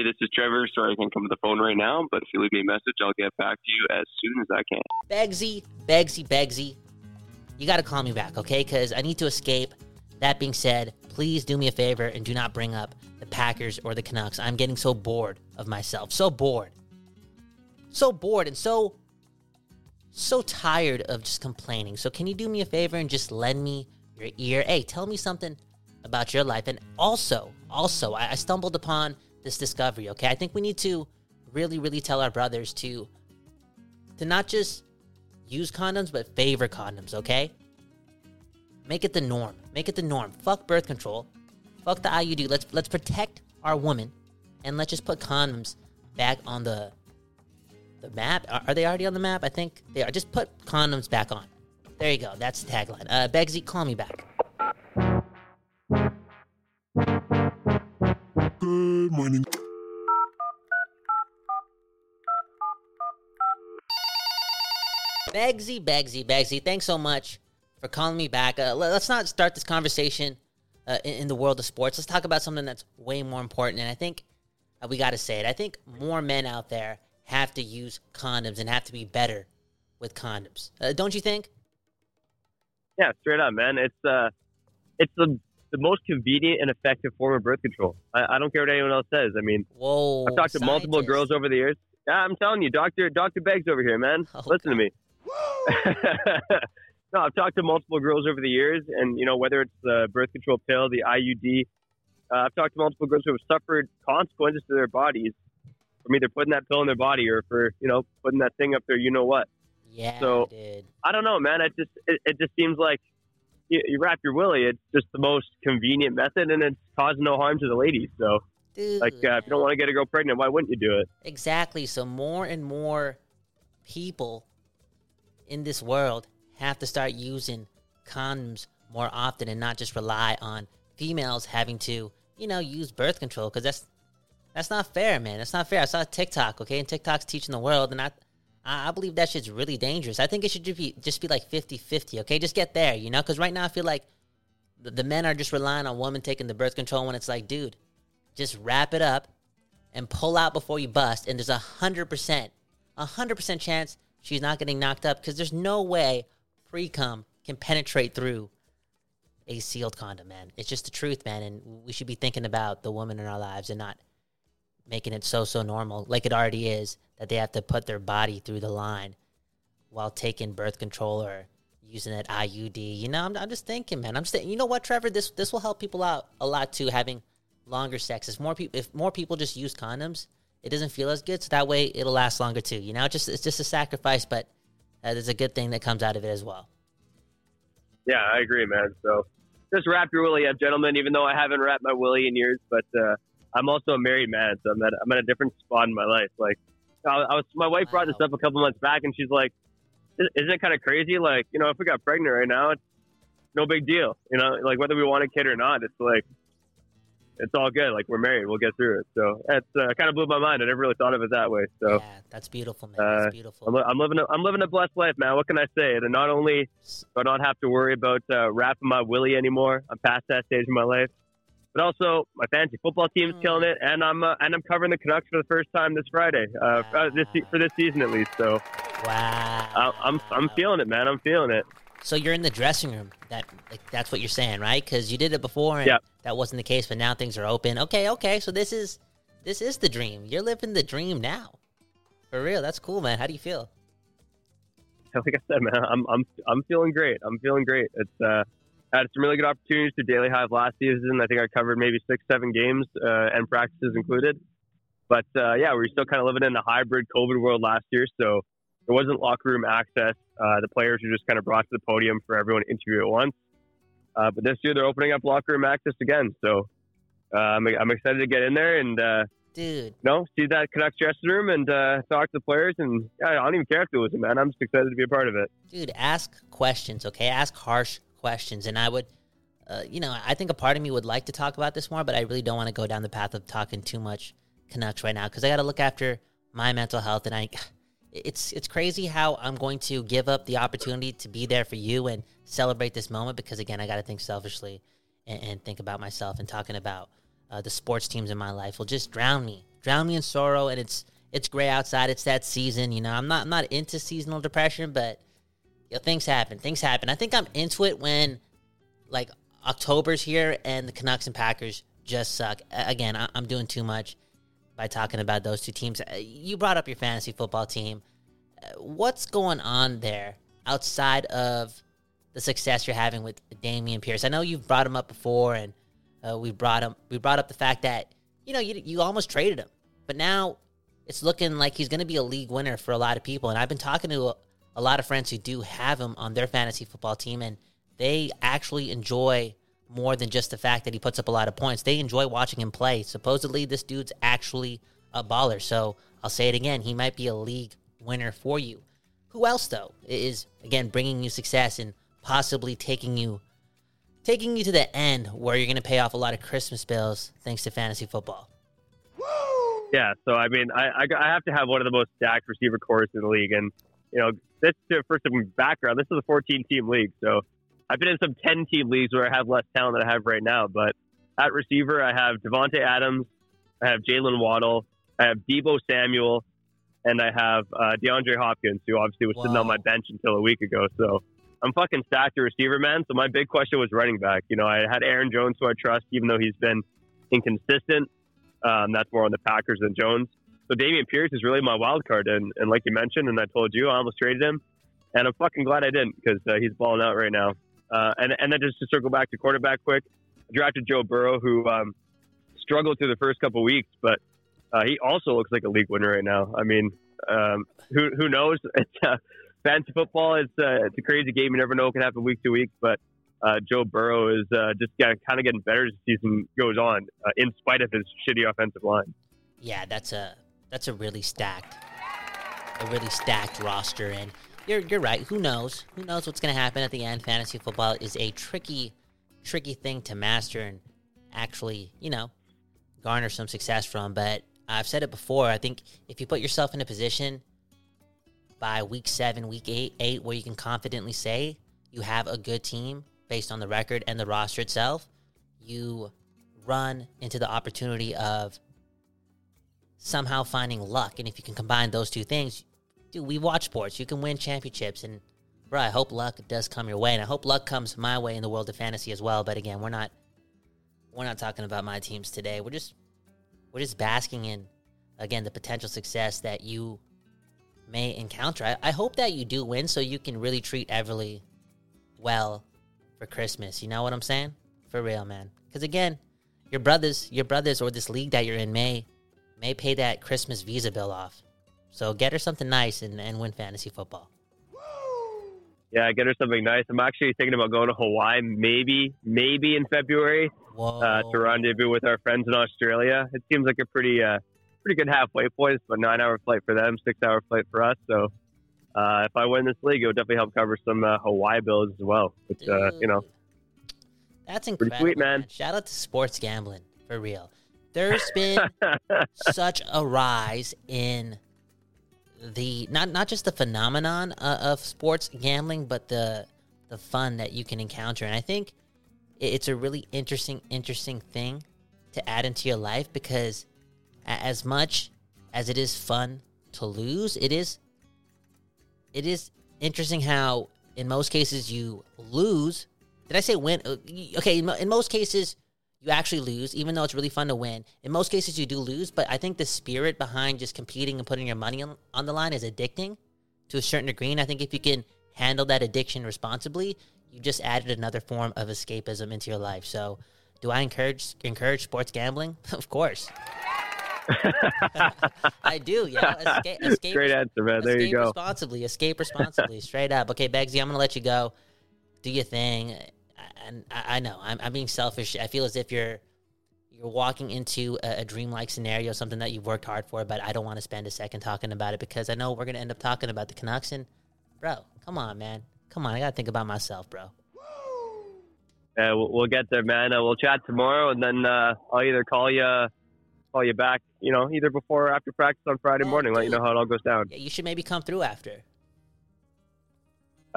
Hey, this is Trevor. Sorry I can't come to the phone right now, but if you leave me a message, I'll get back to you as soon as I can. Begsy, Begsy, Begsy, you got to call me back, okay? Because I need to escape. That being said, please do me a favor and do not bring up the Packers or the Canucks. I'm getting so bored of myself. So bored. So bored and so so tired of just complaining. So can you do me a favor and just lend me your ear? Hey, tell me something about your life. And also, also, I, I stumbled upon this discovery, okay? I think we need to really, really tell our brothers to to not just use condoms, but favor condoms, okay? Make it the norm. Make it the norm. Fuck birth control. Fuck the IUD. Let's let's protect our woman, and let's just put condoms back on the the map. Are, are they already on the map? I think they are. Just put condoms back on. There you go. That's the tagline. Uh, Begsy, call me back. Good morning. Begsy, Begsy, Begsy, thanks so much for calling me back. Uh, let- let's not start this conversation uh, in, in the world of sports. Let's talk about something that's way more important. And I think uh, we got to say it. I think more men out there have to use condoms and have to be better with condoms. Uh, don't you think? Yeah, straight up, man. It's uh, it's the the most convenient and effective form of birth control. I, I don't care what anyone else says. I mean, Whoa. I've talked to multiple girls over the years. Yeah, I'm telling you, Doctor Doctor Beggs over here, man. Oh, Listen to me. no, I've talked to multiple girls over the years, and you know whether it's the birth control pill, the IUD. Uh, I've talked to multiple girls who have suffered consequences to their bodies from either putting that pill in their body or for you know putting that thing up there. You know what? Yeah, So- dude. I don't know, man. It just it, it just seems like you, you wrap your willy. It's just the most convenient method, and it's causing no harm to the ladies. So, Dude. like, uh, if you don't want to get a girl pregnant, why wouldn't you do it? Exactly. So more and more people in this world have to start using condoms more often and not just rely on females having to, you know, use birth control because that's that's not fair, man. That's not fair. I saw TikTok, okay, and TikTok's teaching the world, and I I believe that shit's really dangerous. I think it should just be just be like 50-50, okay? Just get there, you know? Because right now I feel like the, the men are just relying on women taking the birth control when it's like, dude, just wrap it up and pull out before you bust, and there's a hundred percent, a hundred percent chance she's not getting knocked up because there's no way pre cum can penetrate through a sealed condom, man. It's just the truth, man, and we should be thinking about the women in our lives and not making it so so normal like it already is that they have to put their body through the line while taking birth control or using that IUD. You know, I'm, I'm just thinking, man. I'm just you know what, Trevor? This this will help people out a lot too. Having longer sex. If more people, if more people just use condoms, it doesn't feel as good. So that way, it'll last longer too. You know, it's just it's just a sacrifice, but there's a good thing that comes out of it as well. Yeah, I agree, man. So, just wrap your willy up, gentlemen. Even though I haven't wrapped my willy in years, but uh, I'm also a married man, so I'm at I'm at a different spot in my life. Like, I, I was my wife brought this up a couple months back, and she's like, "Isn't it kind of crazy? Like, you know, if we got pregnant right now, it's no big deal. You know, like whether we want a kid or not, it's like." It's all good. Like we're married, we'll get through it. So it's uh, kind of blew my mind. I never really thought of it that way. So yeah, that's beautiful, man. uh, that's beautiful. I'm, I'm living a, I'm living a blessed life, man. What can I say? And not only do I not have to worry about uh, wrapping my willy anymore, I'm past that stage in my life. But also, my fantasy football team's Mm. killing it, and I'm uh, and I'm covering the Canucks for the first time this Friday, uh, uh, this for this season at least. So wow. uh, I'm I'm feeling it, man. I'm feeling it. So you're in the dressing room. That like that's what you're saying, right? Because you did it before, and Yeah. that wasn't the case. But now things are open. Okay, okay. So this is this is the dream. You're living the dream now. For real, that's cool, man. How do you feel? Like I said, man, I'm I'm I'm feeling great. I'm feeling great. It's uh, I had some really good opportunities to Daily Hive last season. I think I covered maybe six, seven games uh, and practices included. But uh, yeah, we were still kind of living in the hybrid COVID world last year, so there wasn't locker room access. Uh, the players were just kind of brought to the podium for everyone to interview at once. Uh, but this year they're opening up locker room access again, so uh, I'm, I'm excited to get in there and uh, Dude, know see that Canucks dressing room and uh, talk to the players. And yeah, I don't even care if it was a man. I'm just excited to be a part of it. dude, ask questions, okay? Ask harsh questions. And I would, uh, you know, I think a part of me would like to talk about this more, but I really don't want to go down the path of talking too much Canucks right now because I got to look after my mental health. And I, it's it's crazy how I'm going to give up the opportunity to be there for you and celebrate this moment because again, I got to think selfishly and, and think about myself and talking about uh, the sports teams in my life will just drown me drown me in sorrow, and it's it's gray outside. It's that season, you know. I'm not I'm not into seasonal depression, but know, things happen. Things happen. I think I'm into it when like October's here and the Canucks and Packers just suck. Again, I, am doing too much by talking about those two teams. Uh, you brought up your fantasy football team. Uh, what's going on there outside of the success you're having with Dameon Pierce? I know you've brought him up before, and uh, we brought him. We brought up the fact that you know you you almost traded him, but now it's looking like he's going to be a league winner for a lot of people. And I've been talking to a, lot of friends who do have him on their fantasy football team, and they actually enjoy more than just the fact that he puts up a lot of points. They enjoy watching him play. Supposedly, this dude's actually a baller. So I'll say it again. He might be a league winner for you. Who else, though, is, again, bringing you success and possibly taking you taking you to the end where you're going to pay off a lot of Christmas bills thanks to fantasy football? Yeah, so I mean, I, I, I have to have one of the most stacked receiver corps in the league, and you know, this for some background, this is a 14 team league, so I've been in some 10 team leagues where I have less talent than I have right now. But at receiver, I have Davante Adams, I have Jaylen Waddle, I have Deebo Samuel, and I have uh, DeAndre Hopkins, who obviously was wow. sitting on my bench until a week ago. So I'm fucking stacked at receiver, man. So my big question was running back. You know, I had Aaron Jones, who I trust, even though he's been inconsistent. Um, that's more on the Packers than Jones. So Dameon Pierce is really my wild card, and, and like you mentioned, and I told you, I almost traded him, and I'm fucking glad I didn't because uh, he's balling out right now. Uh, and and then just to circle back to quarterback quick, I drafted Joe Burrow, who um, struggled through the first couple weeks, but uh, he also looks like a league winner right now. I mean, um, who who knows? It's, uh, fantasy football. It's uh, it's a crazy game. You never know what can happen week to week, but uh, Joe Burrow is uh, just kind of getting better as the season goes on, uh, in spite of his shitty offensive line. Yeah, that's a that's a really stacked, a really stacked roster, and you're you're right. Who knows? Who knows what's going to happen at the end? Fantasy football is a tricky, tricky thing to master and actually, you know, garner some success from. But I've said it before. I think if you put yourself in a position by week seven, week eight, eight, where you can confidently say you have a good team, based on the record and the roster itself, you run into the opportunity of somehow finding luck. And if you can combine those two things, dude, we watch sports. You can win championships. And, bro, I hope luck does come your way. And I hope luck comes my way in the world of fantasy as well. But again, we're not we're not talking about my teams today. We're just we're just basking in again the potential success that you may encounter. I, I hope that you do win so you can really treat Everly well for Christmas. You know what I'm saying? For real, man. Because again, your brothers, your brothers, or this league that you're in may may pay that Christmas visa bill off. So get her something nice and, and win fantasy football. Yeah, get her something nice. I'm actually thinking about going to Hawaii, maybe, maybe in February, uh, to rendezvous with our friends in Australia. It seems like a pretty, uh, pretty good halfway point. But nine hour flight for them, six hour flight for us. So uh, if I win this league, it would definitely help cover some uh, Hawaii bills as well. Which uh, you know, that's incredible. Sweet, man. Shout out to sports gambling for real. There's been such a rise in the not not just the phenomenon uh, of sports gambling, but the the fun that you can encounter, and I think it's a really interesting interesting thing to add into your life because as much as it is fun to lose, it is it is interesting how in most cases you lose. Did I say win? Uh, okay, in most cases you actually lose, even though it's really fun to win. In most cases you do lose, but I think the spirit behind just competing and putting your money on, on the line is addicting to a certain degree. And I think if you can handle that addiction responsibly, you just added another form of escapism into your life. So, do I encourage encourage sports gambling? of course. I do, yeah. Escape, escape, Great answer, man. There you go. Responsibly, escape responsibly, straight up. Okay, Begsy, I'm gonna let you go. Do your thing. And I, I know I'm, I'm, being selfish. I feel as if you're you're walking into a, a dreamlike scenario, something that you've worked hard for. But I don't want to spend a second talking about it because I know we're gonna end up talking about the Canucks. And bro, come on, man, come on. I gotta think about myself, bro. Yeah, we'll, we'll get there, man. Uh, we'll chat tomorrow, and then uh, I'll either call you call you back, you know, either before or after practice on Friday morning, let you know how it all goes down. Yeah, you should maybe come through after.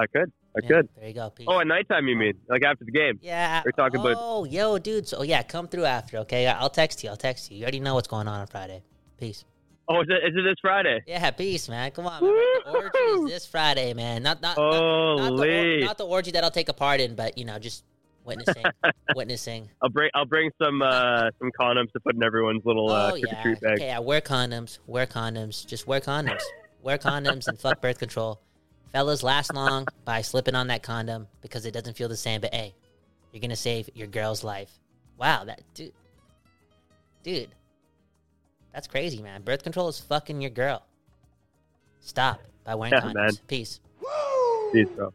I could. I yeah, could. There you go. Peace. Oh, at nighttime, you mean? Like after the game? Yeah. We're talking oh, about. Oh, yo, dude. So, yeah, come through after, okay? I'll text you. I'll text you. You already know what's going on on Friday. Peace. Oh, is it, is it this Friday? Yeah, peace, man. Come on, man. Orgy is this Friday, man. Not not not, not, the, not the orgy that I'll take a part in, but you know, just witnessing, witnessing. I'll bring I'll bring some uh, some condoms to put in everyone's little uh, oh trick or yeah, treat bag. okay. Yeah, wear condoms. Wear condoms. Just wear condoms. wear condoms and fuck birth control. Fellas, last long by slipping on that condom because it doesn't feel the same. But hey, you're gonna save your girl's life. Wow, that dude, dude, that's crazy, man. Birth control is fucking your girl. Stop by wearing Yeah, condoms. man. Peace. Peace, bro.